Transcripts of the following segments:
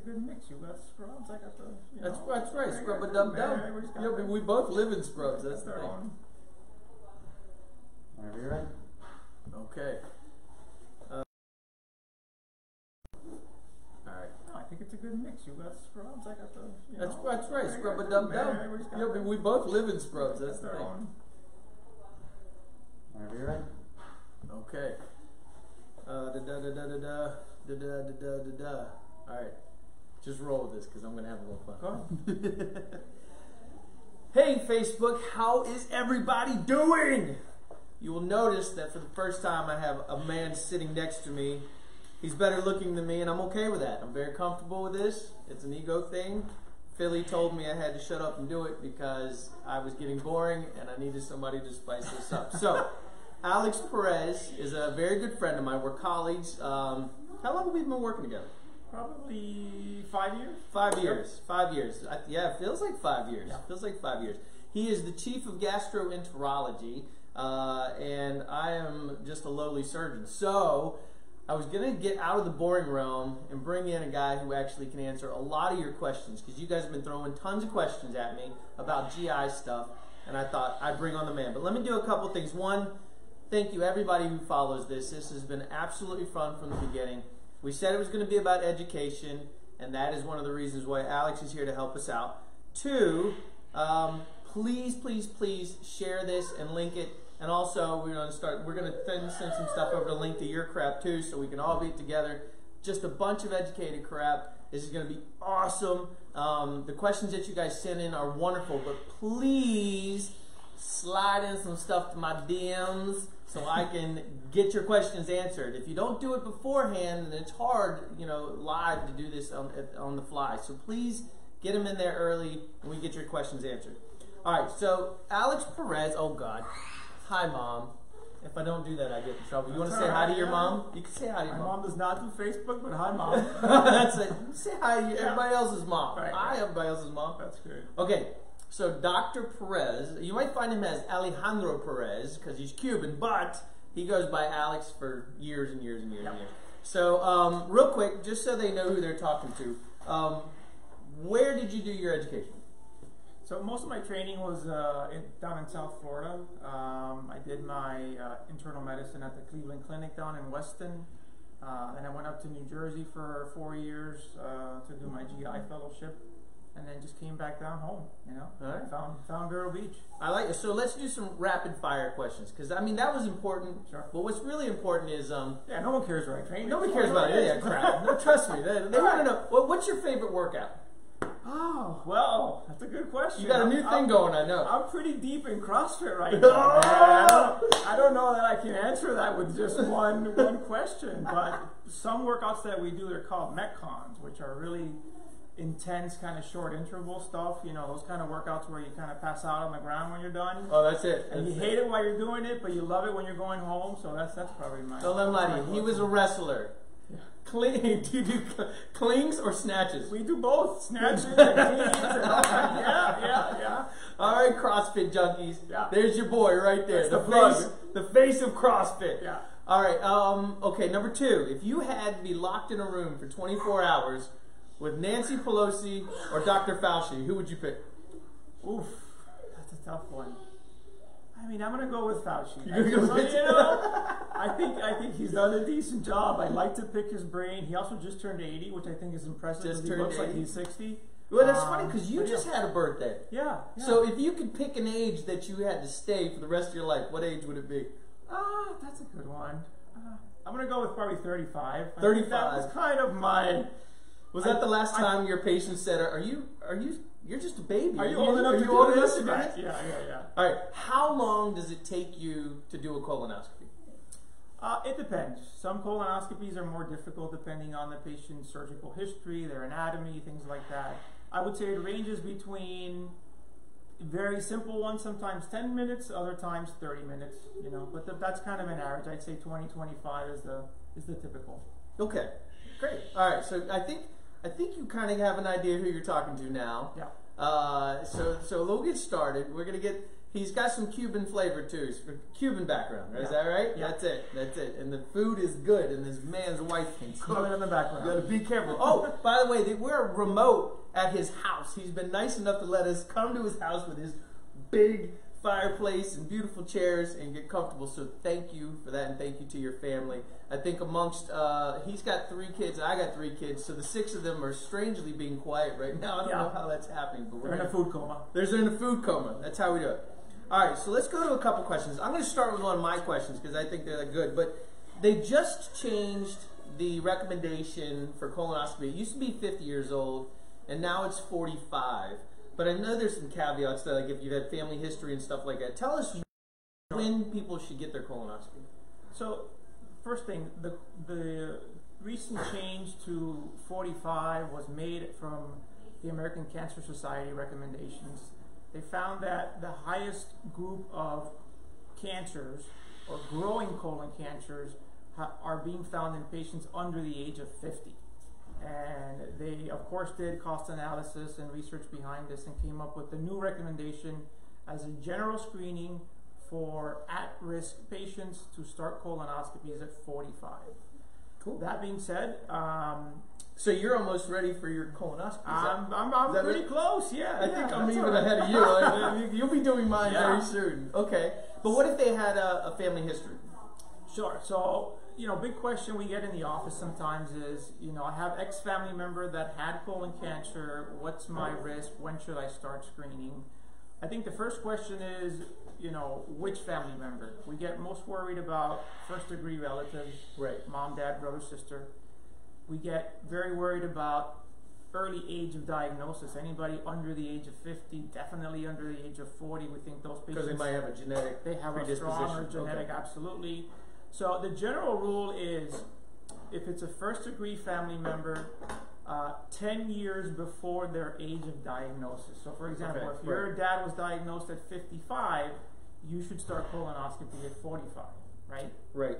think it's a good mix. You got Scrubs, I got the. You That's know, that's right. I Scrub got a dub the- dub. everybody's got Yeah, but their- we both live in scrubs. That's the their thing. own. Whenever you're ready. Okay. Uh, all right. No, I think it's a good mix. You got Scrubs, I got the. You That's know, that's right. I got Scrub a the- dub dub. everybody's got Yeah, but their- we both live in scrubs. That's the their thing. own. Whenever you're ready. Okay. Uh, da da da da da da da da da da da da. All right. Just roll with this because I'm gonna have a little fun. Hey Facebook, how is everybody doing? You will notice that for the first time I have a man sitting next to me. He's better looking than me, and I'm okay with that. I'm very comfortable with this. It's an ego thing. Philly told me I had to shut up and do it because I was getting boring and I needed somebody to spice this up. So, Alex Perez is a very good friend of mine. We're colleagues. Um, how long have we been working together? Probably five years. Five years. Five years. I, yeah, it feels like five years. Yeah. Feels like five years. He is the chief of gastroenterology, uh, and I am just a lowly surgeon. So I was gonna get out of the boring realm and bring in a guy who actually can answer a lot of your questions because you guys have been throwing tons of questions at me about GI stuff, and I thought I'd bring on the man. But let me do a couple things. One, thank you everybody who follows this. This has been absolutely fun from the beginning. We said it was going to be about education, and that is one of the reasons why Alex is here to help us out. Two, um, please, please, please share this and link it. And also, we're going to start. We're going to send, send some stuff over to link to your crap too, so we can all be together. Just a bunch of educated crap. This is going to be awesome. Um, the questions that you guys send in are wonderful, but please slide in some stuff to my DMs so I can get your questions answered. If you don't do it beforehand, then it's hard, you know, live to do this on, on the fly. So please get them in there early and we get your questions answered. All right, so Alex Perez, oh God. Hi, Mom. If I don't do that, I get in trouble. You want to say hi to your mom? You can say hi to your My mom. mom does not do Facebook, but hi, mom. That's it. Say hi to everybody else's mom. Right, Hi, everybody else's mom. That's good. Okay, so Dr. Perez, you might find him as Alejandro Perez because he's Cuban, but he goes by Alex for years and years and years and years. So, um, real quick, just so they know who they're talking to, um, where did you do your education? So most of my training was uh, in, down in South Florida. Um, I did my uh, internal medicine at the Cleveland Clinic down in Weston. Uh, then I went up to New Jersey for four years uh, to do my GI fellowship, and then just came back down home. You know, All right. found found Vero Beach. I like it. So let's do some rapid fire questions because I mean that was important. Sure. But what's really important is um, Yeah, no one cares where I train. nobody cares about it. Yeah, crap. No, trust me. They, they want to know. Well, what's your favorite workout? Oh well, that's a good question. You got a new I'm- thing I'm- going, I know. I'm pretty deep in CrossFit right now. I, don't, I don't know that I can answer that with just one one question, but some workouts that we do they're called metcons, which are really intense, kind of short interval stuff. You know, those kind of workouts where you kind of pass out on the ground when you're done. Oh, that's it. and you hate it while you're doing it, but you love it when you're going home. So that's that's probably my. Don't let him lie to you. He was a wrestler. Yeah. Cling, do you do cl- clings or snatches? We do both snatches and cleans and. Yeah, yeah, yeah. All right, CrossFit junkies. Yeah. There's your boy right there. The the plug. face, the face of CrossFit. Yeah. All right. Um. Okay. Number two. If you had to be locked in a room for 24 hours with Nancy Pelosi or Dr. Fauci, who would you pick? Oof, that's a tough one. I mean, I'm gonna go with Fauci. You're I gonna go just- with- you know, I think I think he's done a decent job. I like to pick his brain. He also just turned 80, which I think is impressive. Just 'cause he turned looks like he's 60. Well, that's Um, funny because you just yeah. had a birthday. Yeah. yeah. So if you could pick an age that you had to stay for the rest of your life, what age would it be? ah, that's a good one. Uh, I'm gonna go with probably 35. I think 35. That was kind of my. Was I- that the last I- time your patient said, "Are you? Are you? You're just a baby. Are you old enough to you do old enough to do this?" Yeah, yeah, yeah. All right. How long does it take you to do a colonoscopy? Uh, it depends. Some colonoscopies are more difficult depending on the patient's surgical history, their anatomy, things like that. I would say it ranges between very simple ones, sometimes 10 minutes, other times 30 minutes, you know, but th- that's kind of an average. I'd say 20, 25 is the, is the typical. Okay. Great. All right. So I think I think you kind of have an idea who you're talking to now. Yeah. Uh, so so we'll get started. We're gonna get He's got some Cuban flavor too. Cuban background. Is Yeah. that right? Yeah. That's it. That's it. And the food is good, and this man's wife can it in the You background. gotta be careful. Oh, by the way, we're remote at his house. He's been nice enough to let us come to his house with his big fireplace and beautiful chairs and get comfortable. So thank you for that, and thank you to your family. I think amongst uh, he's got three kids, and I got three kids, so the six of them are strangely being quiet right now. I don't Yeah. know how that's happening, but we're They're in a food coma. there's in a food coma. That's how we do it. All right, so let's go to a couple questions. I'm going to start with one of my questions because I think they're good. But they just changed the recommendation for colonoscopy. It used to be 50 years old, and now it's 45. But I know there's some caveats that, like if you've had family history and stuff like that. Tell us when people should get their colonoscopy. So, first thing, the the recent change to 45 was made from the American Cancer Society recommendations. They found that the highest group of cancers or growing colon cancers are being found in patients under the age of 50. And they, of course, did cost analysis and research behind this and came up with the new recommendation as a general screening for at risk patients to start colonoscopies at 45. Cool. That being said, um, So you're almost ready for your colonoscopy. I'm, I'm, I'm pretty it? close, yeah. I yeah, think I'm even right. ahead of you. You'll be doing mine Yeah. very soon. Okay. But what if they had a, a family history? Sure. So, you know, big question we get in the office sometimes is, you know, I have X family member that had colon cancer. What's my risk? When should I start screening? I think the first question is, you know, which family member? We get most worried about first degree relatives, Right. mom, dad, brother, sister. We get very worried about early age of diagnosis. Anybody under the age of 50, definitely under the age of 40, we think those patients Because they might have a genetic they have a predisposition. stronger genetic, Okay. absolutely. So the general rule is, if it's a first degree family member, uh, 10 years before their age of diagnosis. So for example, Okay, if your dad was diagnosed at 55, you should start colonoscopy at 45, right? Right.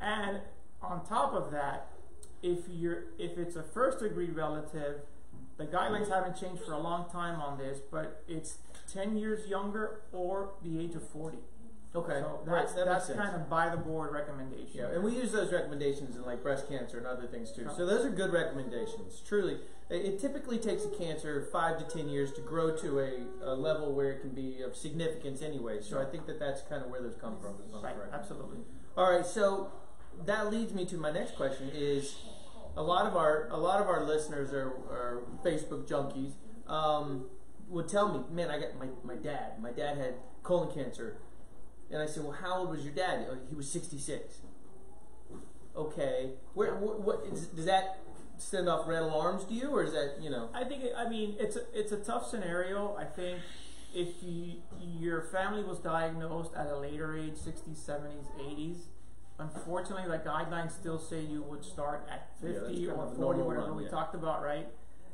And on top of that, if you're if it's a first degree relative, the guidelines haven't changed for a long time on this, but it's 10 years younger or the age of 40. Okay. So right. that's, That that's kind of by the board recommendation. Yeah, and we use those recommendations in like breast cancer and other things too. So those are good recommendations. Truly, it, typically takes a cancer five to ten years to grow to a, a level where it can be of significance anyway. So I think that that's kind of where those come from. right, absolutely. All right, so that leads me to my next question: is a lot of our a lot of our listeners are, are Facebook junkies. Um, would tell me, man, I got my, my dad. My dad had colon cancer, and I said, well, how old was your dad? "Oh, He was sixty six. Okay, where what, what is, does that send off red alarms to you, or is that you know? I think I mean it's a, it's a tough scenario. I think if you, your family was diagnosed at a later age, 60s, 70s, 80s, unfortunately the guidelines still say you would start at 50 that's kind or 40, normal whatever run, we yeah. talked about, right?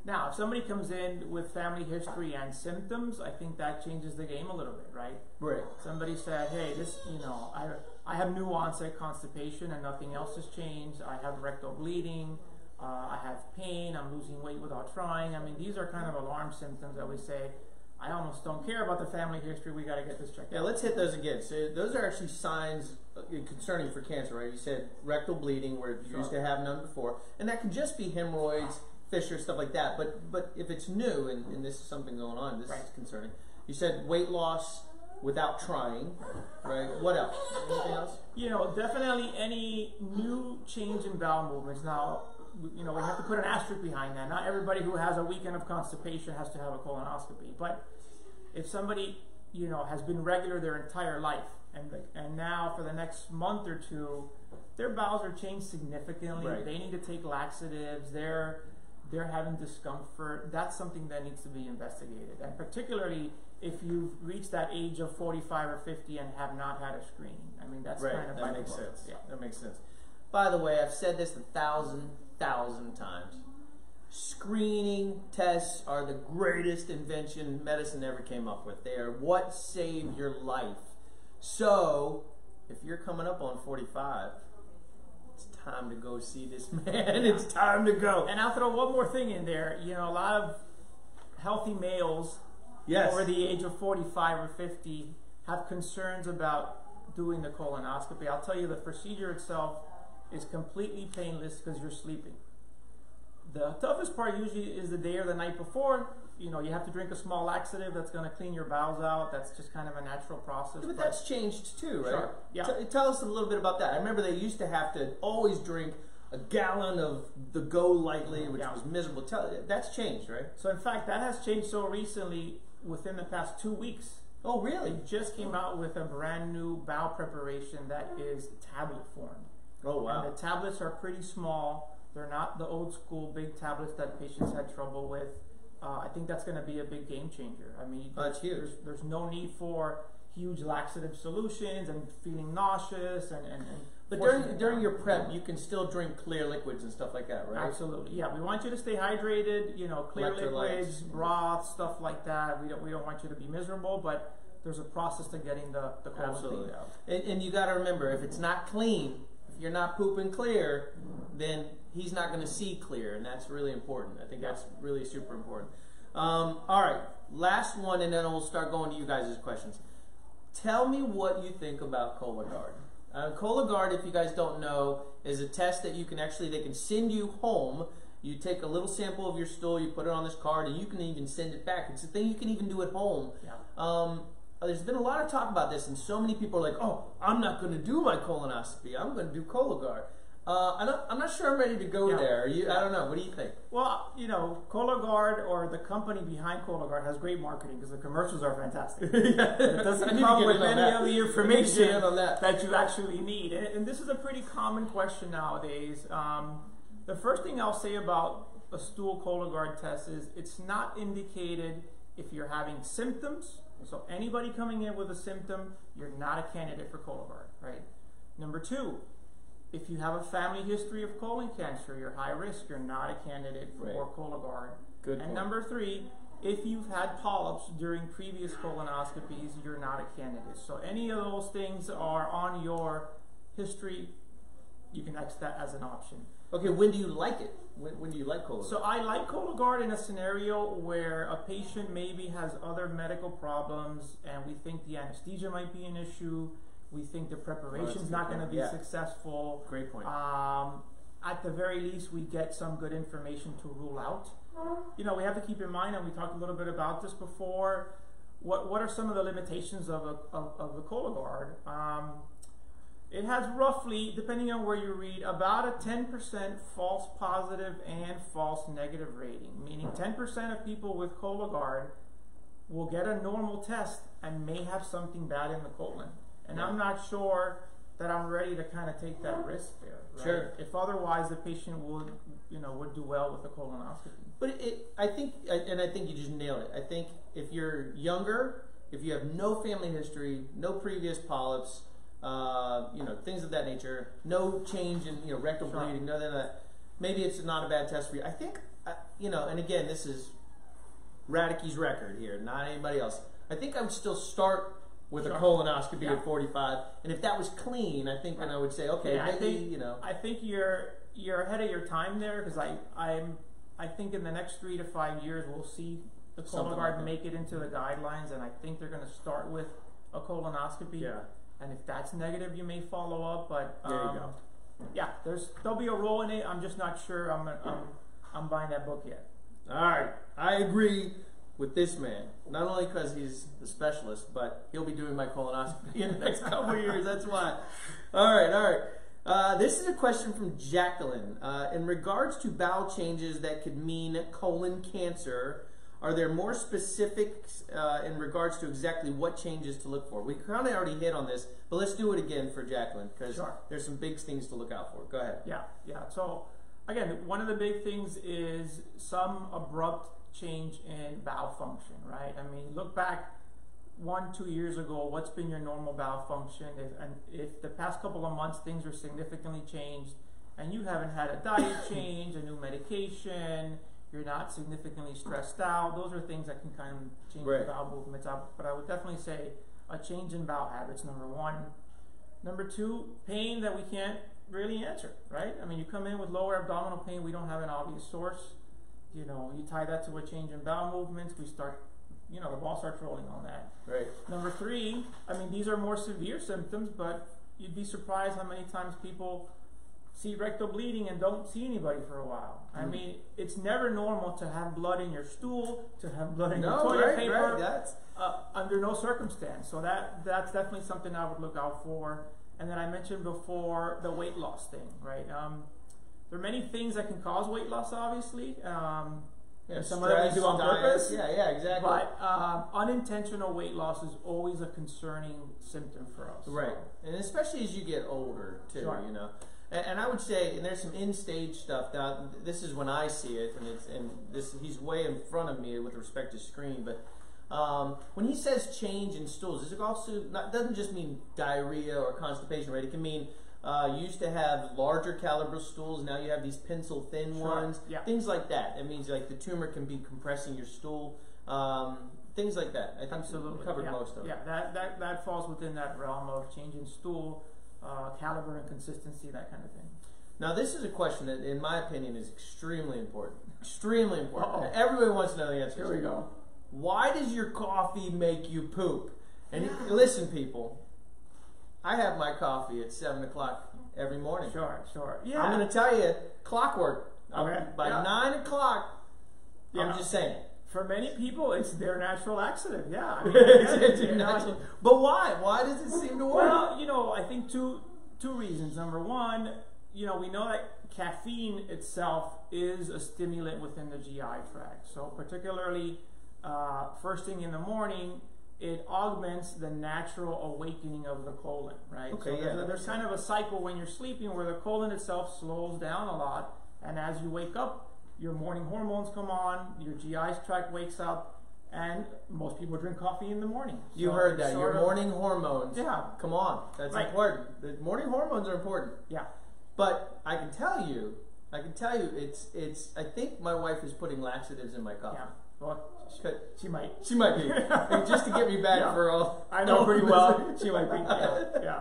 Now, if somebody comes in with family history and symptoms, I think that changes the game a little bit, right? Right. Somebody said, "Hey, this, you know, I I have new onset constipation and nothing else has changed. I have rectal bleeding. Uh, I have pain. I'm losing weight without trying. I mean, these are kind of alarm symptoms that we say. I almost don't care about the family history. We got to get this checked Yeah, out. let's hit those again. So those are actually signs uh, concerning for cancer, right? You said rectal bleeding, where you used to have none before, and that can just be hemorrhoids, fissure, stuff like that. But but if it's new and, and this is something going on, this Right. is concerning. You said weight loss without trying, right? What else? Anything else? You know, definitely any new change in bowel movements. Now, you know, we have to put an asterisk behind that. Not everybody who has a weekend of constipation has to have a colonoscopy. But if somebody, you know, has been regular their entire life, and and now for the next month or two, their bowels are changed significantly. Right. They need to take laxatives. They're they're having discomfort. That's something that needs to be investigated, and particularly if you've reached that age of 45 or 50 and have not had a screening. I mean, that's right. kind of that makes sense. Yeah. That makes sense. By the way, I've said this a thousand, thousand times. Screening tests are the greatest invention medicine ever came up with. They are what saved your life. So, if you're coming up on 45, it's time to go see this man. It's time to go. And I'll throw one more thing in there. You know, a lot of healthy males Yes. over the age of 45 or 50 have concerns about doing the colonoscopy, I'll tell you the procedure itself is completely painless because you're sleeping. The toughest part usually is the day or the night before. You know, you have to drink a small laxative that's going to clean your bowels out. That's just kind of a natural process. But that's changed too, right? Sure, yeah. T- tell us a little bit about that. I remember they used to have to always drink a gallon of the GoLYTELY, mm-hmm. which Yeah. was miserable. Tell that's changed, right? So in fact, that has changed so recently within the past two weeks. Oh, really? They just came out with a brand new bowel preparation that is tablet form. Oh, wow. And the tablets are pretty small. They're not the old school big tablets that patients had trouble with. Uh, I think that's going to be a big game changer. I mean, Oh. There's, there's no need for huge laxative solutions and feeling nauseous and, and, and But during during your prep, you can still drink clear liquids and stuff like that, right? Absolutely, yeah. We want you to stay hydrated. You know, clear liquids, broth, stuff like that. We don't we don't want you to be miserable, but there's a process to getting the the colon Absolutely. out. And, and you got to remember, if it's not clean, if you're not pooping clear, then he's not going to see clear, and that's really important. I think Yeah. that's really super important. Um, all right, last one, and then we'll start going to you guys' questions. Tell me what you think about Cologuard. Uh, Cologuard, if you guys don't know, is a test that you can actually they can send you home. You take a little sample of your stool, you put it on this card, and you can even send it back. It's a thing you can even do at home. Yeah. Um, there's been a lot of talk about this, and so many people are like, "Oh, I'm not going to do my colonoscopy. I'm going to do Cologuard." Uh, I'm, not, I'm not sure I'm ready to go Yeah. there. You, I don't know. What do you think? Well, you know, Cologuard or the company behind Cologuard has great marketing because the commercials are fantastic. It doesn't come with any that. of the I information get in on that. that you actually need. And, and this is a pretty common question nowadays. Um, the first thing I'll say about a stool Cologuard test is it's not indicated if you're having symptoms. So anybody coming in with a symptom, you're not a candidate for Cologuard, right? Number two, if you have a family history of colon cancer, you're high risk, you're not a candidate for Right. Cologuard. Good And point. number three, if you've had polyps during previous colonoscopies, you're not a candidate. So any of those things are on your history, you can X that as an option. Okay, when do you like it? When, when do you like Cologuard? So I like Cologuard in a scenario where a patient maybe has other medical problems and we think the anesthesia might be an issue, we think the preparation's not going to be Yeah. successful. Great point. Um, at the very least, we get some good information to rule out. You know, we have to keep in mind, and we talked a little bit about this before. What what are some of the limitations of a of, of the Cologuard? Um, it has roughly, depending on where you read, about a 10% false positive and false negative rating. Meaning 10% of people with Cologuard will get a normal test and may have something bad in the colon. And I'm not sure that I'm ready to kind of take that risk there. Right? Sure. If otherwise the patient would, you know, would do well with the colonoscopy. But it, I think, and I think you just nailed it. I think if you're younger, if you have no family history, no previous polyps, uh, you know, things of that nature, no change in you know rectal Sure. bleeding, none of that, maybe it's not a bad test for you. I think, uh, you know, and again, this is Radice's record here, not anybody else. I think I would still start with a colonoscopy Yeah. at 45, and if that was clean, I think then I would say, okay, Yeah, I maybe think- you know, I think you're you're ahead of your time there because I I'm I think in the next three to five years we'll see the Cologuard like make it into the guidelines, and I think they're going to start with a colonoscopy. yeah. And if that's negative, you may follow up. But There you um, go. Yeah, there's there'll be a role in it. I'm just not sure. I'm I'm I'm buying that book yet. All right, I agree with this man. Not only because he's the specialist, but he'll be doing my colonoscopy in the next couple of years. That's why. All right, all right. Uh, this is a question from Jacqueline. Uh, in regards to bowel changes that could mean colon cancer, are there more specifics uh, in regards to exactly what changes to look for? We kind of already hit on this, but let's do it again for Jacqueline because Sure. there's some big things to look out for. Go ahead. Yeah, yeah. So again, one of the big things is some abrupt change in bowel function, right? I mean, look back one, two years ago, what's been your normal bowel function? If, and if the past couple of months things are significantly changed and you haven't had a diet change, a new medication, you're not significantly stressed out, those are things that can kind of change Right. the bowel movements up. But I would definitely say a change in bowel habits, number one. Number two, pain that we can't really answer, right? I mean, you come in with lower abdominal pain, we don't have an obvious source. You know, you tie that to a change in bowel movements, we start, you know the ball starts rolling on that. Right. Number three, I mean these are more severe symptoms, but you'd be surprised how many times people see rectal bleeding and don't see anybody for a while. I Mm. mean, it's never normal to have blood in your stool, to have blood in your toilet right, paper, right. That's uh, under no circumstance. So that that's definitely something I would look out for. And then I mentioned before the weight loss thing, right? Um, there are many things that can cause weight loss, obviously. Um, yeah, some of them we do on diet. purpose. Yeah, yeah, exactly. But um, unintentional weight loss is always a concerning symptom for us. Right, and especially as you get older too, Sure. you know. And, and I would say, and there's some in-stage stuff. Now, this is when I see it, and it's and this he's way in front of me with respect to screen. But um, when he says change in stools, it also not doesn't just mean diarrhea or constipation, right? It can mean uh, you used to have larger caliber stools, now you have these pencil thin Sure, ones, yeah. things like that. It means like the tumor can be compressing your stool, um, things like that. I think Absolutely. we covered yeah. most of it. Yeah, that, that, that falls within that realm of change in stool, uh, caliber and consistency, that kind of thing. Now, this is a question that, in my opinion, is extremely important. Extremely important. Uh-oh. Everybody wants to know the answer. Here we go. Why does your coffee make you poop? And listen, people, I have my coffee at seven o'clock every morning. Sure, sure. Yeah. I'm going to tell you, clockwork. Okay, By yeah. nine o'clock, Yeah. I'm just saying. For many people, it's their natural accident. Yeah. I mean, It's- it's natural. But why? Why does it seem to work? Well, you know, I think two two reasons. Number one, you know, we know that caffeine itself is a stimulant within the GI tract. So particularly uh, first thing in the morning, it augments the natural awakening of the colon, right? Okay, so yeah, there's, there's kind of a cycle when you're sleeping where the colon itself slows down a lot, and as you wake up, your morning hormones come on, your GI tract wakes up, and most people drink coffee in the morning. you heard that. Your of- morning hormones. Yeah. Come on. That's Right. important. The morning hormones are important. Yeah. But I can tell you, I can tell you, it's it's. I think my wife is putting laxatives in my coffee. Yeah. Well, she, might. She might be, And just to get me back Yeah. for all. I know pretty well. She might be. Yeah. yeah.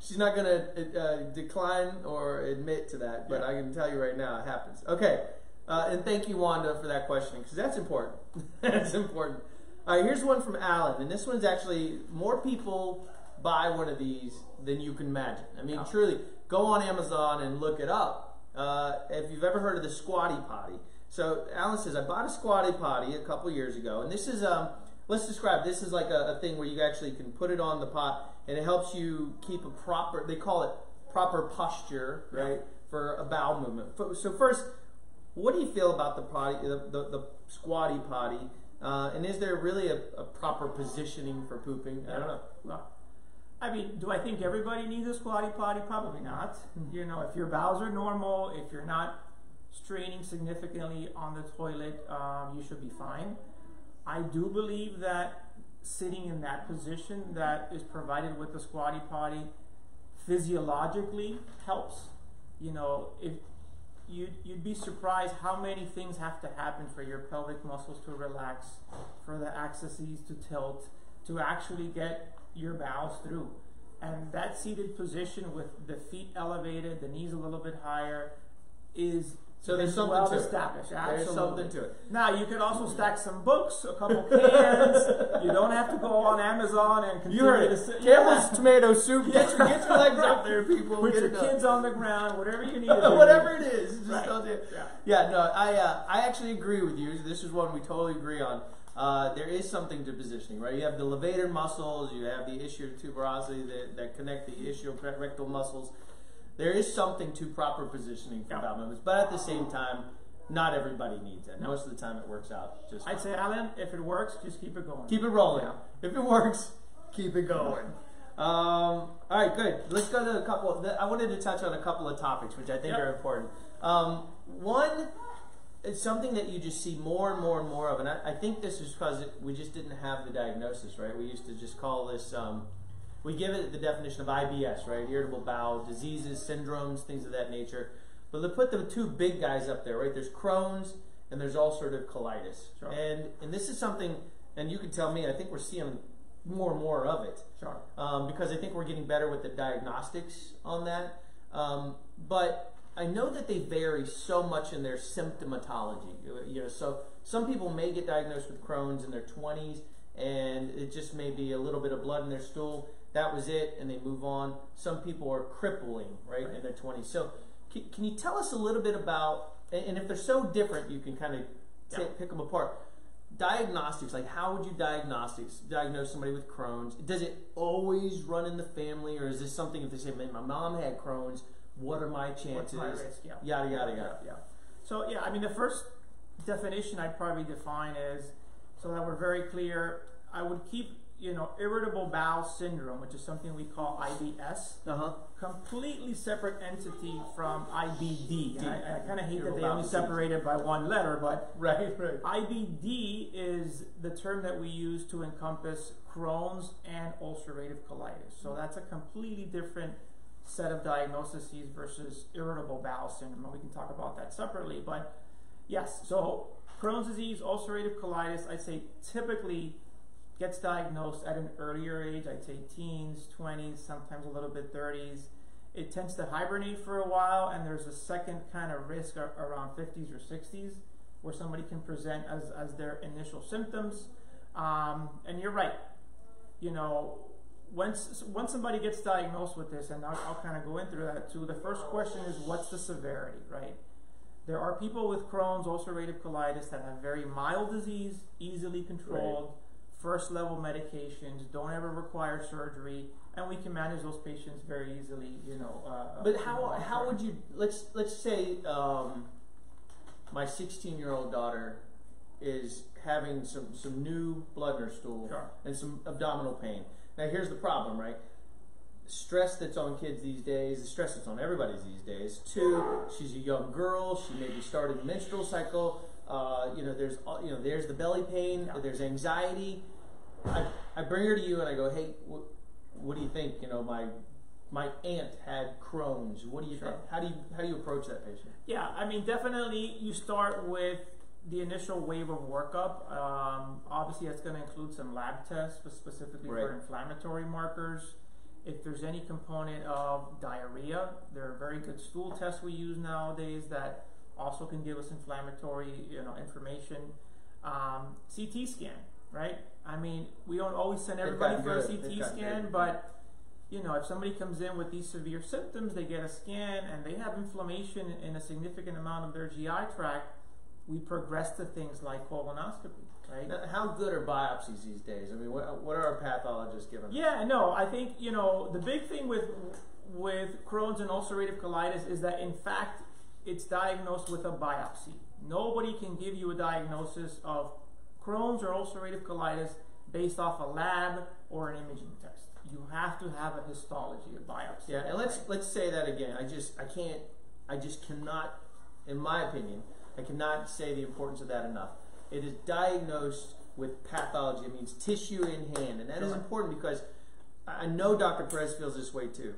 She's not going to uh, decline or admit to that, but Yeah. I can tell you right now it happens. Okay, uh, and thank you, Wanda, for that question because that's important. that's important. All right, here's one from Alan, and this one's actually more people buy one of these than you can imagine. I mean, Yeah. truly, go on Amazon and look it up. Uh, if you've ever heard of the Squatty Potty, so Alan says I bought a Squatty Potty a couple years ago, and this is um, let's describe. This is like a, a thing where you actually can put it on the pot, and it helps you keep a proper. They call it proper posture, right, for a bowel movement. So first, what do you feel about the potty, the, the, the squatty potty? Uh, and is there really a, a proper positioning for pooping? I don't know. Well, I mean, do I think everybody needs a squatty potty? Probably not. Hmm. You know, if your bowels are normal, if you're not straining significantly on the toilet, um, you should be fine. I do believe that sitting in that position that is provided with the squatty potty physiologically helps. You know, if you'd, you'd be surprised how many things have to happen for your pelvic muscles to relax, for the axes to tilt, to actually get your bowels through. And that seated position with the feet elevated, the knees a little bit higher, is So there's something well to it. established. There's something to it. Now you could also stack some books, a couple cans. you don't have to go on Amazon and You heard it. Campbell's Yeah. tomato soup. Get your, get your legs up there, people. Put Get your it kids on the ground, whatever you need. Whatever it is, just Right. don't do it. Yeah. Yeah, no, I uh, I actually agree with you. This is one we totally agree on. Uh, there is something to positioning, right? You have the levator muscles, you have the ischial tuberosity that, that connect the ischial rectal muscles. There is something to proper positioning for Yeah. bowel movements, but at the same time, not everybody needs it. Most of the time, it works out just. I'd say, Alan, if it works, just keep it going. Keep it rolling. Yeah. If it works, keep it going. Um, all right, good. Let's go to a couple. I wanted to touch on a couple of topics, which I think Yep. are important. Um, one is something that you just see more and more and more of, and I, I think this is because we just didn't have the diagnosis, right? We used to just call this. Um, we give it the definition of IBS, right? Irritable bowel diseases, syndromes, things of that nature. But they put the two big guys up there, right? There's Crohn's and there's ulcerative colitis. Sure. And and this is something, and you can tell me. I think we're seeing more and more of it Sure. um, because I think we're getting better with the diagnostics on that. Um, but I know that they vary so much in their symptomatology. You know, so some people may get diagnosed with Crohn's in their 20s, and it just may be a little bit of blood in their stool. That was it, and they move on. Some people are crippling, right, Right. in their 20s. So, can, can you tell us a little bit about, and, if they're so different, you can kind of Yeah. pick them apart. Diagnostics, like how would you diagnostics diagnose somebody with Crohn's? Does it always run in the family, or is this something if they say, "Man, my mom had Crohn's, what are my chances?" My risk? Yeah. Yada yada yada. Yeah. So yeah, I mean the first definition I'd probably define is so that we're very clear. I would keep you know irritable bowel syndrome, which is something we call IBS, Uh huh. completely separate entity from IBD. And I, I kind of hate that they only separate it by one letter, but Right, right. IBD is the term that we use to encompass Crohn's and ulcerative colitis. So that's a completely different set of diagnoses versus irritable bowel syndrome. And we can talk about that separately. But yes, so Crohn's disease, ulcerative colitis, I'd say typically gets diagnosed at an earlier age. I'd say teens, 20s, sometimes a little bit 30s. It tends to hibernate for a while, and there's a second kind of risk ar- around 50s or 60s where somebody can present as, as their initial symptoms. Um, and you're right. You know, once once somebody gets diagnosed with this, and I'll, I'll kind of go into that too. The first question is, what's the severity, right? There are people with Crohn's, ulcerative colitis that have very mild disease, easily controlled, first level medications, don't ever require surgery, and we can manage those patients very easily. You know, uh, But uh, how how would you let's let's say um, my 16 year old daughter is having some some new blood in her stool Sure. and some abdominal pain. Now here's the problem, right? Stress that's on kids these days, the stress that's on everybody these days. Two, she's a young girl. She may be starting the menstrual cycle. Uh, you know, there's you know, there's the belly pain. Yeah. There's anxiety. I, I bring her to you and I go, hey, wh- what do you think? You know, my my aunt had Crohn's. What do you Sure. think? How do you how do you approach that patient? Yeah, I mean, definitely you start with the initial wave of workup. Um, obviously, that's going to include some lab tests, spe- specifically Right. for inflammatory markers. If there's any component of diarrhea, there are very good stool tests we use nowadays that also can give us inflammatory, you know, information. Um, CT scan, right? I mean, we don't always send everybody for a good. They've CT scan, good. but you know, if somebody comes in with these severe symptoms, they get a scan and they have inflammation in a significant amount of their GI tract, we progress to things like colonoscopy, right? Now, how good are biopsies these days? I mean, what, what are our pathologists giving? Yeah, no, I think you know the big thing with with Crohn's and ulcerative colitis is that in fact it's diagnosed with a biopsy. Nobody can give you a diagnosis of Crohn's or ulcerative colitis based off a lab or an imaging test. You have to have a histology, a biopsy. Yeah, and let's let's say that again. I just I can't I just cannot, in my opinion, I cannot say the importance of that enough. It is diagnosed with pathology. It means tissue in hand, and that is Sure. important because I I know Dr. Perez feels this way too.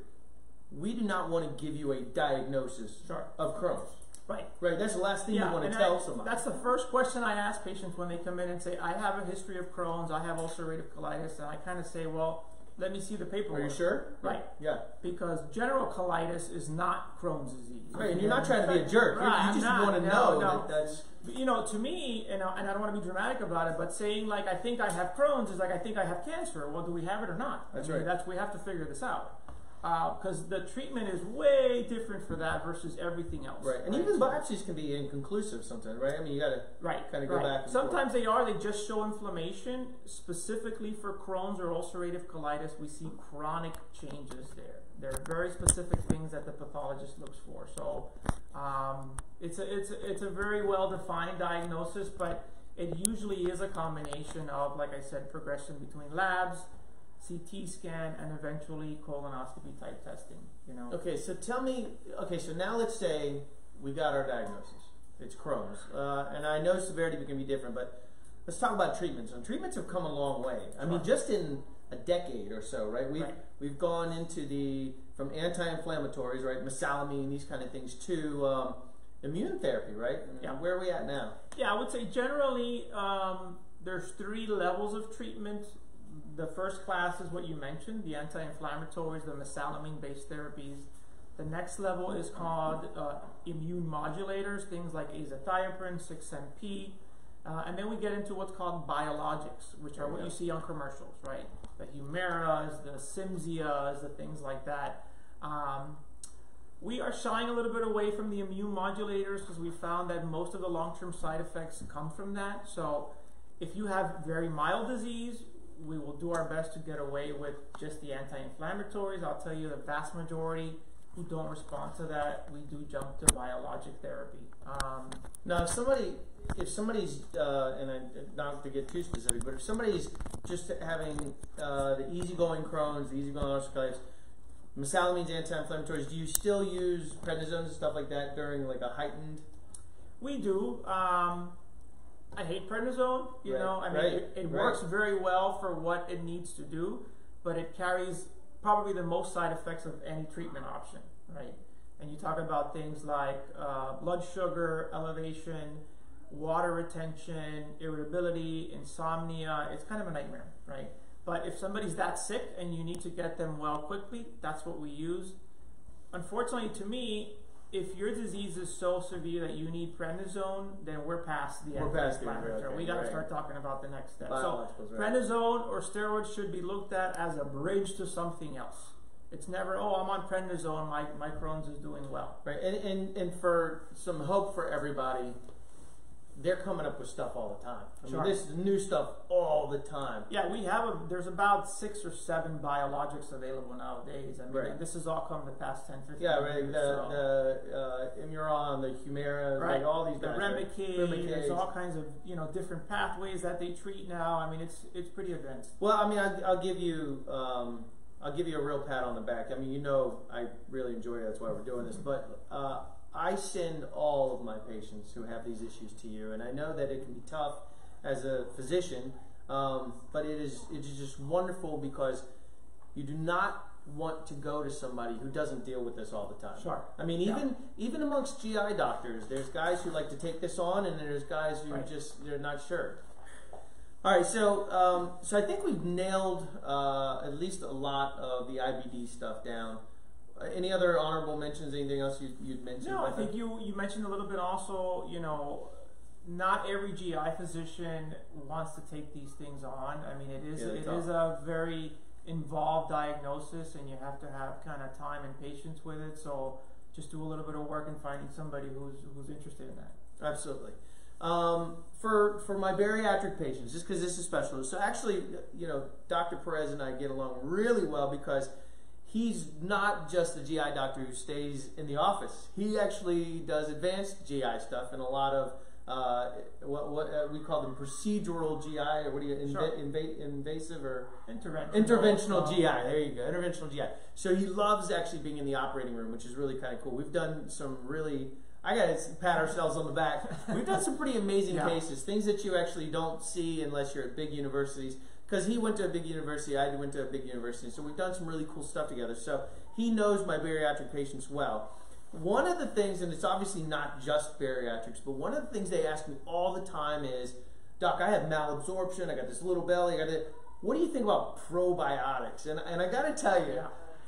We do not want to give you a diagnosis Sure. of Crohn's. Right. Right, that's the last thing you want to tell I- somebody. That's the first question I ask patients when they come in and say, I have a history of Crohn's, I have ulcerative colitis, and I kind of say, well, let me see the paperwork. Are you sure? Right. Yeah. Because general colitis is not Crohn's disease. Right, and you're not trying to be a jerk. You- Right, you just not. want to No, know no. that that's you know, to me, and, I- and I don't want to be dramatic about it, but saying like I think I have Crohn's is like I think I have cancer. Well, do we have it or not? That's I mean, right. That's we have to figure this out because the treatment is way different for that versus everything else. right. And even So- biopsies can be inconclusive sometimes, right? I mean, you got to Right. kinda go right. back and Sometimes they are. They just show inflammation. Specifically for Crohn's or ulcerative colitis, we see chronic changes there. There are very specific things that the pathologist looks for. So um, it's a it's a, it's a very well defined diagnosis, but it usually is a combination of, like I said, progression between labs, CT scan, and eventually colonoscopy type testing. You know. Okay, so tell me. Okay, so now let's say we got our diagnosis. It's Crohn's, uh, and I know severity can be different, but let's talk about treatments. And treatments have come a long way. I mean, just in a decade or so, right? We've Right. we've gone into the from anti-inflammatories, right, mesalamine, these kind of things, to um, immune therapy, right? Yeah. Where are we at now? Yeah, I would say generally um, there's three levels of treatment. The first class is what you mentioned, the anti-inflammatories, the mesalamine-based therapies. The next level is called uh, immune modulators, things like azathioprine, 6-MP. Uh, and then we get into what's called biologics, which are what you see on commercials, right? The Humiras, the Cimzias, the things like that. Um, we are shying a little bit away from the immune modulators because we found that most of the long-term side effects come from that. So, if you have very mild disease, we will do our best to get away with just the anti-inflammatories. I'll tell you, the vast majority who don't respond to that, we do jump to biologic therapy. Um, Now, if somebody, if somebody's, uh, and I, not to get too specific, but if somebody's just having uh, the easygoing Crohn's, the easygoing ulcerative mesalamines, anti-inflammatories, do you still use prednisone and stuff like that during like a heightened? We do. Um, I hate prednisone. You Right, know, I mean, right, it, it right. works very well for what it needs to do, but it carries probably the most side effects of any treatment option, right? And you talk about things like uh, blood sugar elevation, water retention, irritability, insomnia. It's kind of a nightmare, right? But if somebody's that sick and you need to get them well quickly, that's what we use. Unfortunately, to me, if your disease is so severe that you need prednisone, then we're past the We're past the- okay, we got to right. start talking about the next step. So, right? prednisone or steroids should be looked at as a bridge to something else. It's never, oh, I'm on prednisone, my, my Crohn's is doing well. Right, and, and and for some hope for everybody, they're coming up with stuff all the time. I Sure. mean, this is new stuff all the time. Yeah, we have a, there's about six or seven biologics available nowadays. I mean, Right. this has all come in the past 10, 15 Yeah, right. years. The so. the uh, Imuran, the Humira, Right. like all these the guys. right? Remicade, there's all kinds of you know different pathways that they treat now. I mean, it's it's pretty advanced. Well, I mean, I, I'll give you, um, I'll give you a real pat on the back. I mean, you know, I really enjoy it. That's why we're doing this. But uh, I send all of my patients who have these issues to you, and I know that it can be tough as a physician. Um, but it is it is just wonderful because you do not want to go to somebody who doesn't deal with this all the time. Sure. I mean, Yeah. even even amongst GI doctors, there's guys who like to take this on, and there's guys who Right. just they're not sure. All right, so um, so I think we've nailed uh, at least a lot of the IBD stuff down. Any other honorable mentions? Anything else you, you'd mention? No, I think that? you you mentioned a little bit also. You know, not every GI physician wants to take these things on. I mean, it is Yeah, it tough. is a very involved diagnosis, and you have to have kind of time and patience with it. So just do a little bit of work in finding somebody who's who's interested in that. Absolutely. Um, for for my bariatric patients, just because this is special. So actually, you know, Dr. Perez and I get along really well because he's not just a GI doctor who stays in the office. He actually does advanced GI stuff and a lot of uh, what what uh, we call them procedural GI or what do you inva- Sure. inva- invasive or Interventional. Interventional GI. There you go. Interventional GI. So he loves actually being in the operating room, which is really kind of cool. We've done some really. I got to pat ourselves on the back. We've done some pretty amazing Yeah. cases, things that you actually don't see unless you're at big universities. Because he went to a big university, I went to a big university, so we've done some really cool stuff together. So he knows my bariatric patients well. One of the things, and it's obviously not just bariatrics, but one of the things they ask me all the time is, Doc, I have malabsorption, I got this little belly, I got it. What do you think about probiotics? And, and I got to tell you,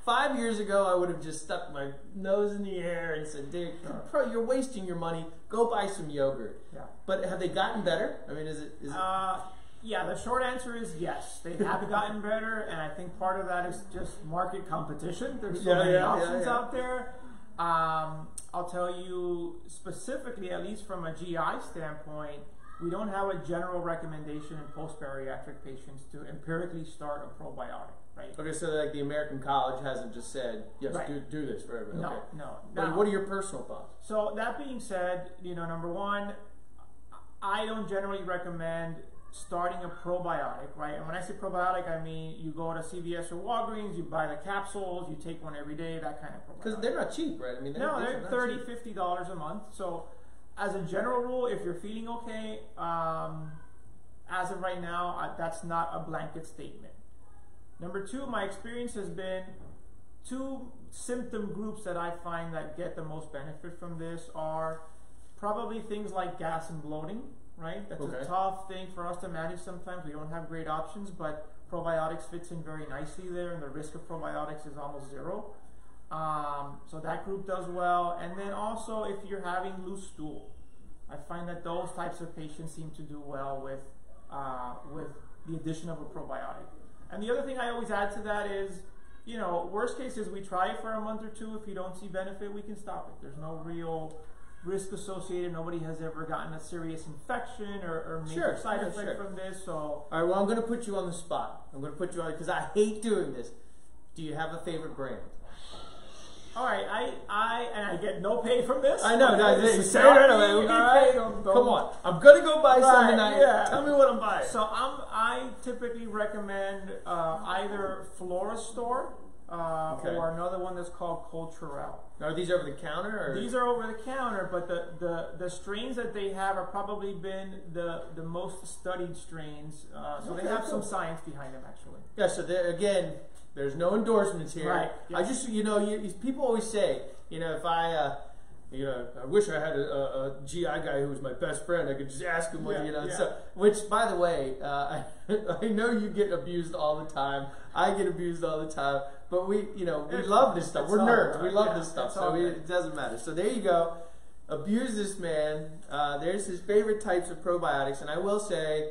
five years ago, I would have just stuck my nose in the air and said, dude, pro, you're wasting your money. Go buy some yogurt. Yeah. But have they gotten better? I mean, is it? Is it Uh, yeah, the short answer is yes. They have gotten better, and I think part of that is just market competition. There's so Yeah, many yeah, options yeah. out there. Um, I'll tell you specifically, at least from a GI standpoint, we don't have a general recommendation in post-bariatric patients to empirically start a probiotic, right? okay, so like the American College hasn't just said, yes, Right. do, do this for everyone. No, Okay. no. But what are your personal thoughts? So that being said, you know, number one, I don't generally recommend starting a probiotic, right? And when I say probiotic, I mean you go to CVS or Walgreens, you buy the capsules, you take one every day, that kind of probiotic. Because they're not cheap, right? I mean, no, they're 30 cheap. 50 dollars a month. So, as a general rule, if you're feeling okay, um, as of right now, I, that's not a blanket statement. Number two, my experience has been two symptom groups that I find that get the most benefit from this are probably things like gas and bloating, right? That's Okay. a tough thing for us to manage sometimes. We don't have great options, but probiotics fits in very nicely there, and the risk of probiotics is almost zero. Um, so that group does well. And then also, if you're having loose stool, I find that those types of patients seem to do well with uh, with the addition of a probiotic. And the other thing I always add to that is, you know, worst case is we try it for a month or two. If you don't see benefit, we can stop it. There's no real risk associated. Nobody has ever gotten a serious infection or, or major Sure, side yeah, effect sure. from this. So All right, well, I'm going to put you on the spot. I'm going to put you on because I hate doing this. Do you have a favorite brand? All right, I, I, and I get no pay from this. I know, no, This is say right away. all right? Don't- don't- Come on, I'm gonna go buy some Right, tonight. yeah. Tell me what I'm buying. So I'm, I typically recommend uh, either Florastor uh, Okay. or another one that's called Culturelle. Are these over the counter or? These are over the counter, but the, the, the strains that they have are probably been the, the most studied strains. Uh, so Okay, they have cool. some science behind them, actually. yeah. So again, there's no endorsements here. Right, I just, you know, you, people always say, you know, if I, uh, you know, I wish I had a, a, a GI guy who was my best friend. I could just ask him what, Yeah, you know. yeah. So, which, by the way, uh, I, I know you get abused all the time. I get abused all the time. But we, you know, we It's- love this stuff. We're nerds. right. We love Yeah, this stuff. So we, it doesn't matter. So there you go. Abuse this man. Uh, there's his favorite types of probiotics, and I will say,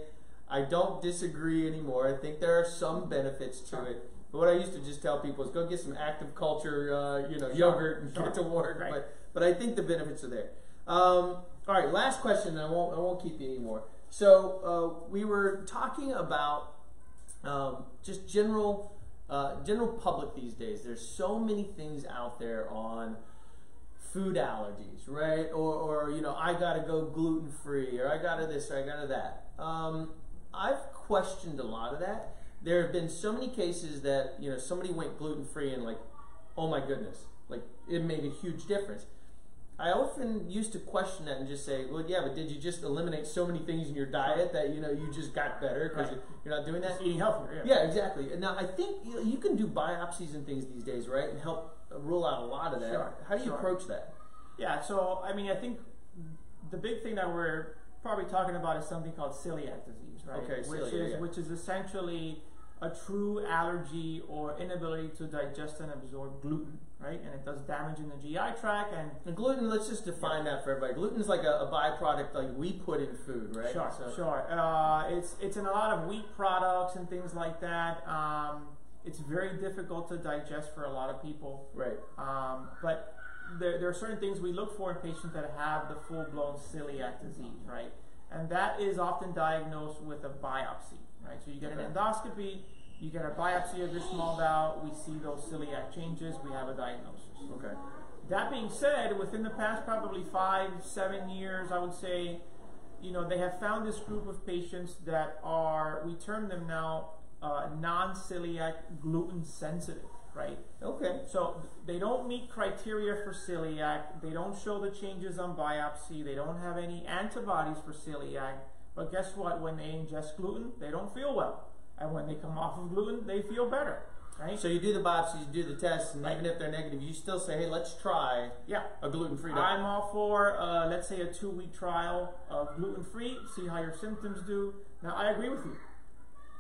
I don't disagree anymore. I think there are some benefits to it. But what I used to just tell people is go get some active culture, uh, you know, yogurt and get to work. Right. But but I think the benefits are there. Um, all right, last question, and I won't I won't keep you anymore. So uh, we were talking about um, just general uh, general public these days. There's so many things out there on food allergies, right? Or, or you know, I gotta go gluten free, or I gotta this, or I gotta that. Um, I've questioned a lot of that. There have been so many cases that you know somebody went gluten free and like, oh my goodness, like it made a huge difference. I often used to question that and just say, well, yeah, but did you just eliminate so many things in your diet that you know you just got better because Right. you're not doing that? Just eating healthier, yeah. Yeah, exactly. Now I think you, know, you can do biopsies and things these days, right, and help rule out a lot of that. Sure, How do you sure. approach that? Yeah, so I mean, I think the big thing that we're probably talking about is something called celiac disease, right? Okay, which celiac, is yeah. which is essentially a true allergy or inability to digest and absorb gluten, right? And it does damage in the GI tract and And gluten, let's just define that for everybody. Gluten is like a, a byproduct like we put in food, right? Sure, So- sure. Uh, it's it's in a lot of wheat products and things like that. Um, it's very difficult to digest for a lot of people. Right. Um, but there, there are certain things we look for in patients that have the full blown celiac disease, right? And that is often diagnosed with a biopsy, right? So you get an endoscopy, you get a biopsy of your small bowel, we see those celiac changes, we have a diagnosis. Okay. That being said, within the past probably five, seven years, I would say, you know, they have found this group of patients that are, we term them now, uh, non-celiac gluten sensitive, right? Okay. So they don't meet criteria for celiac. They don't show the changes on biopsy. They don't have any antibodies for celiac. But guess what? When they ingest gluten, they don't feel well. And when they come off of gluten, they feel better, right? So you do the biopsies, you do the tests, and Right. even if they're negative, you still say, hey, let's try yeah. a gluten-free diet. I'm all for, uh, let's say, a two week trial of gluten free, see how your symptoms do. Now, I agree with you.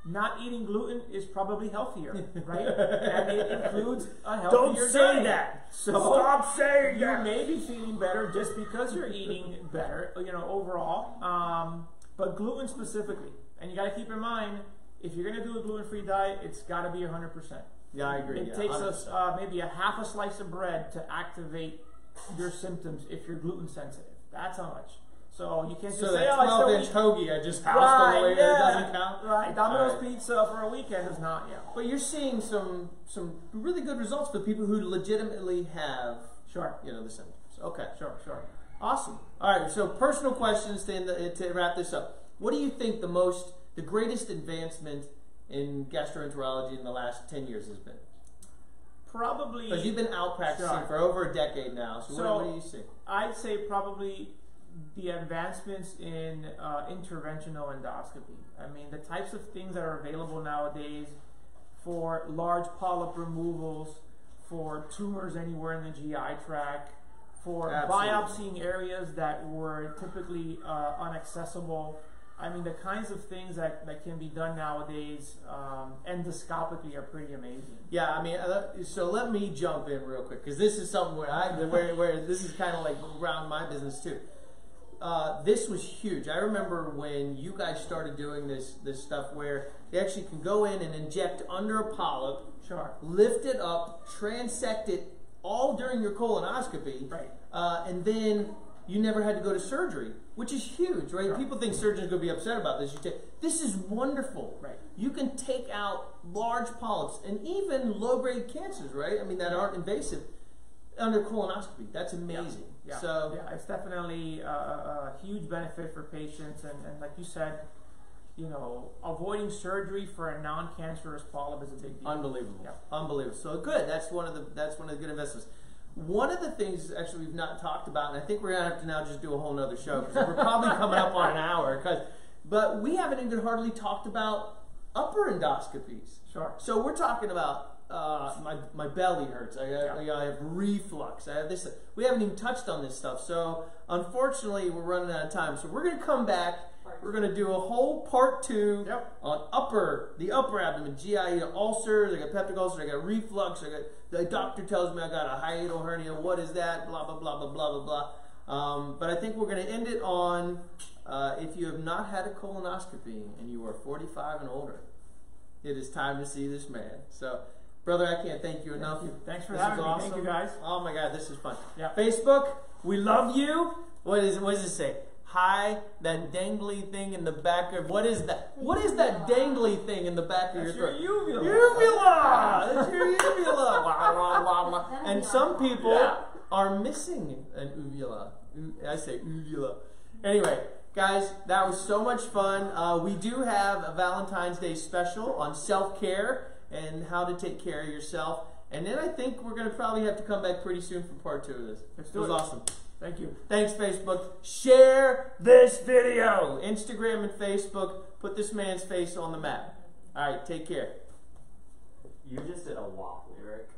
Not eating gluten is probably healthier, right? and it includes a healthier Don't say diet. That. So Stop saying you that. may be feeling better just because you're eating better, you know, overall. Um, but gluten specifically, and you got to keep in mind, if you're going to do a gluten-free diet, it's got to be 100%. Yeah, I agree. It yeah, takes 100%. us uh, maybe a half a slice of bread to activate your symptoms if you're gluten sensitive. That's how much. So you can't just So say, "Oh, I still 12 inch hoagie I just housed Right, way yeah. there doesn't count? Right, Domino's right. pizza for a weekend is not, yeah. But you're seeing some some really good results for people who legitimately have Sure, you know the symptoms. Okay. sure, sure. Awesome. All right. So personal questions to, end the, to wrap this up. What do you think the most, the greatest advancement in gastroenterology in the last ten years has been? Probably, Because you've been out practicing Sure. for over a decade now. So, So- what, what do you see? I'd say probably the advancements in uh, interventional endoscopy. I mean, the types of things that are available nowadays for large polyp removals, for tumors anywhere in the GI tract, for Absolutely. biopsying areas that were typically uh, unaccessible. I mean, the kinds of things that, that can be done nowadays um, endoscopically are pretty amazing. Yeah, I mean, uh, so let me jump in real quick because this is something where I where, where this is kind of like around my business too. uh, this was huge. I remember when you guys started doing this this stuff where they actually can go in and inject under a polyp, Sure. lift it up, transect it all during your colonoscopy, Right. uh, and then you never had to go to surgery, which is huge, right? Sure. People think surgeons are going to be upset about this. You take, this is wonderful. Right. You can take out large polyps and even low grade cancers, right? I mean that aren't invasive under colonoscopy. That's amazing. Yeah. So yeah, it's definitely a, a, a huge benefit for patients, and, and like you said, you know, avoiding surgery for a non-cancerous polyp is a big deal. Unbelievable. Yeah. Unbelievable. So good. That's one of the that's one of the good investments. One of the things actually we've not talked about, and I think we're gonna have to now just do a whole nother show because we're probably coming up on an hour. Cause, but we haven't even hardly talked about upper endoscopies. Sure. So we're talking about uh, my my belly hurts. I, Yeah. I, I have reflux. I have this. We haven't even touched on this stuff. So unfortunately, we're running out of time. So we're gonna come back. We're gonna do a whole part two Yep. on upper the upper abdomen, GI ulcers. I got peptic ulcers. I got reflux. I got the doctor tells me I got a hiatal hernia. What is that? Blah blah blah blah blah blah blah. Um, but I think we're gonna end it on uh, if you have not had a colonoscopy and you are 45 and older, it is time to see this man. So. Brother, I can't thank you enough. you. Thanks for This having is me. awesome. Thank you, guys. Oh my God, this is fun. Yeah. Facebook, we love you. What is what does it say? Hi, that dangly thing in the back of what is that? What is that dangly thing in the back of That's your your throat? Uvula. Uvula. That's your uvula. Wah, wah, wah, wah. And some people Yeah. are missing an uvula. I say uvula. Anyway, guys, that was so much fun. Uh, we do have a Valentine's Day special on self care and how to take care of yourself. And then I think we're going to probably have to come back pretty soon for part two of this. Let's it was it. awesome. Thank you. Thanks, Facebook. Share this video. Instagram and Facebook. Put this man's face on the map. All right, take care. You just did a WAP lyric.